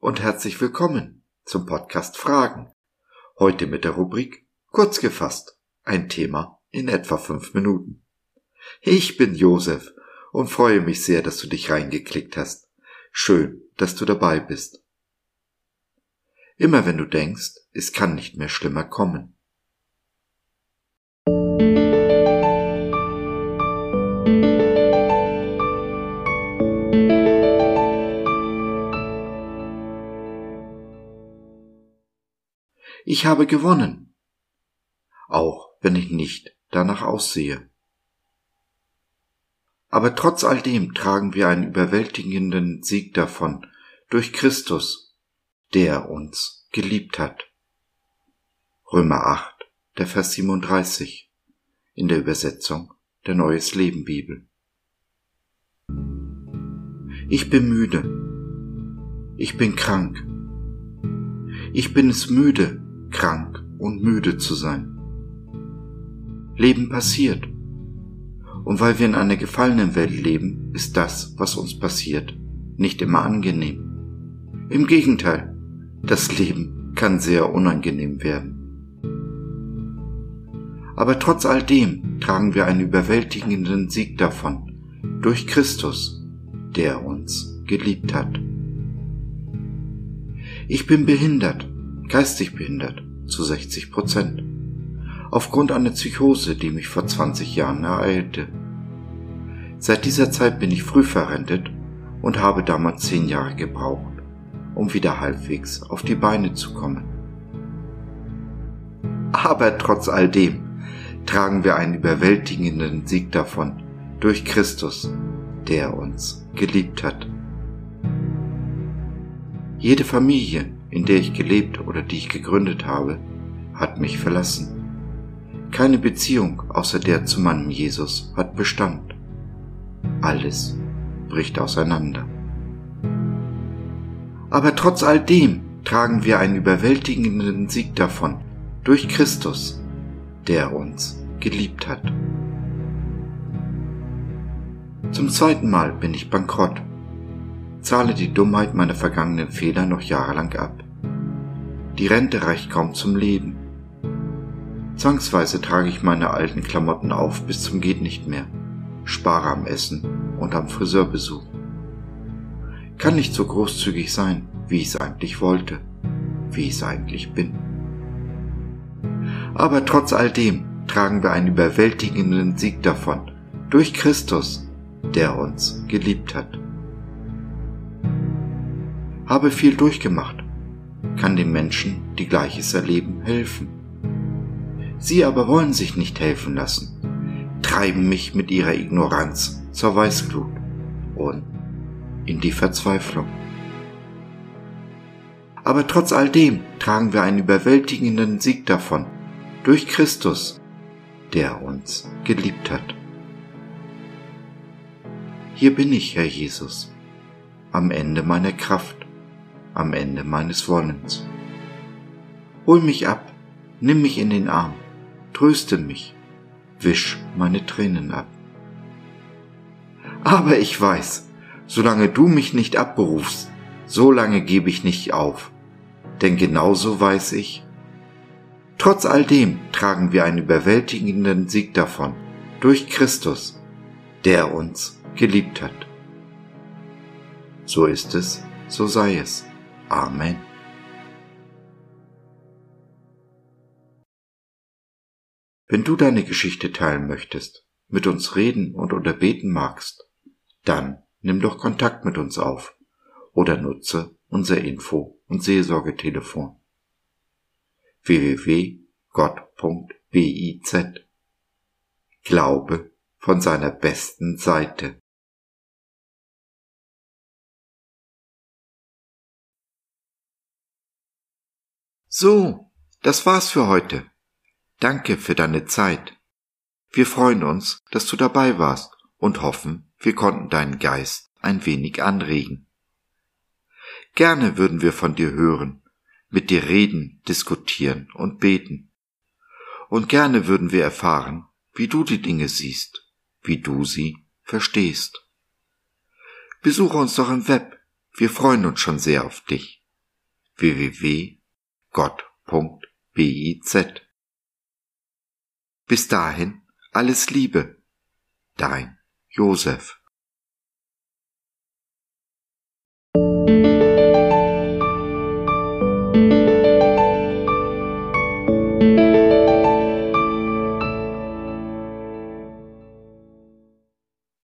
und herzlich willkommen zum Podcast Fragen. Heute mit der Rubrik Kurz gefasst, ein Thema in etwa fünf Minuten. Ich bin Josef und freue mich sehr, dass du dich reingeklickt hast. Schön, dass du dabei bist. Immer wenn du denkst, es kann nicht mehr schlimmer kommen. Ich habe gewonnen, auch wenn ich nicht danach aussehe. Aber trotz all dem tragen wir einen überwältigenden Sieg davon durch Christus, der uns geliebt hat. Römer 8, der Vers 37 in der Übersetzung der Neues Leben Bibel. Ich bin müde. Ich bin krank. Ich bin es müde, krank und müde zu sein. Leben passiert. Und weil wir in einer gefallenen Welt leben, ist das, was uns passiert, nicht immer angenehm. Im Gegenteil, das Leben kann sehr unangenehm werden. Aber trotz all dem tragen wir einen überwältigenden Sieg davon, durch Christus, der uns geliebt hat. Ich bin behindert, geistig behindert, zu 60 Prozent. Aufgrund einer Psychose, die mich vor 20 Jahren ereilte. Seit dieser Zeit bin ich früh verrentet und habe damals zehn Jahre gebraucht, um wieder halbwegs auf die Beine zu kommen. Aber trotz all dem tragen wir einen überwältigenden Sieg davon durch Christus, der uns geliebt hat. Jede Familie, in der ich gelebt oder die ich gegründet habe, hat mich verlassen. Keine Beziehung außer der zu meinem Jesus hat Bestand. Alles bricht auseinander. Aber trotz all dem tragen wir einen überwältigenden Sieg davon durch Christus, der uns geliebt hat. Zum zweiten Mal bin ich bankrott zahle die Dummheit meiner vergangenen Fehler noch jahrelang ab. Die Rente reicht kaum zum Leben. Zwangsweise trage ich meine alten Klamotten auf bis zum geht nicht mehr, spare am Essen und am Friseurbesuch. Kann nicht so großzügig sein, wie ich es eigentlich wollte, wie ich es eigentlich bin. Aber trotz all dem tragen wir einen überwältigenden Sieg davon, durch Christus, der uns geliebt hat habe viel durchgemacht, kann den Menschen, die Gleiches erleben, helfen. Sie aber wollen sich nicht helfen lassen, treiben mich mit ihrer Ignoranz zur Weißglut und in die Verzweiflung. Aber trotz all dem tragen wir einen überwältigenden Sieg davon, durch Christus, der uns geliebt hat. Hier bin ich, Herr Jesus, am Ende meiner Kraft am Ende meines Wollens. Hol mich ab, nimm mich in den Arm, tröste mich, wisch meine Tränen ab. Aber ich weiß, solange du mich nicht abberufst, so lange gebe ich nicht auf, denn genauso weiß ich, trotz all dem tragen wir einen überwältigenden Sieg davon, durch Christus, der uns geliebt hat. So ist es, so sei es. Amen. Wenn du deine Geschichte teilen möchtest, mit uns reden und oder beten magst, dann nimm doch Kontakt mit uns auf oder nutze unser Info- und Seelsorgetelefon www.gott.biz Glaube von seiner besten Seite. So, das war's für heute. Danke für deine Zeit. Wir freuen uns, dass du dabei warst und hoffen, wir konnten deinen Geist ein wenig anregen. Gerne würden wir von dir hören, mit dir reden, diskutieren und beten. Und gerne würden wir erfahren, wie du die Dinge siehst, wie du sie verstehst. Besuche uns doch im Web, wir freuen uns schon sehr auf dich. www.gott.biz. Bis dahin alles Liebe, dein Josef.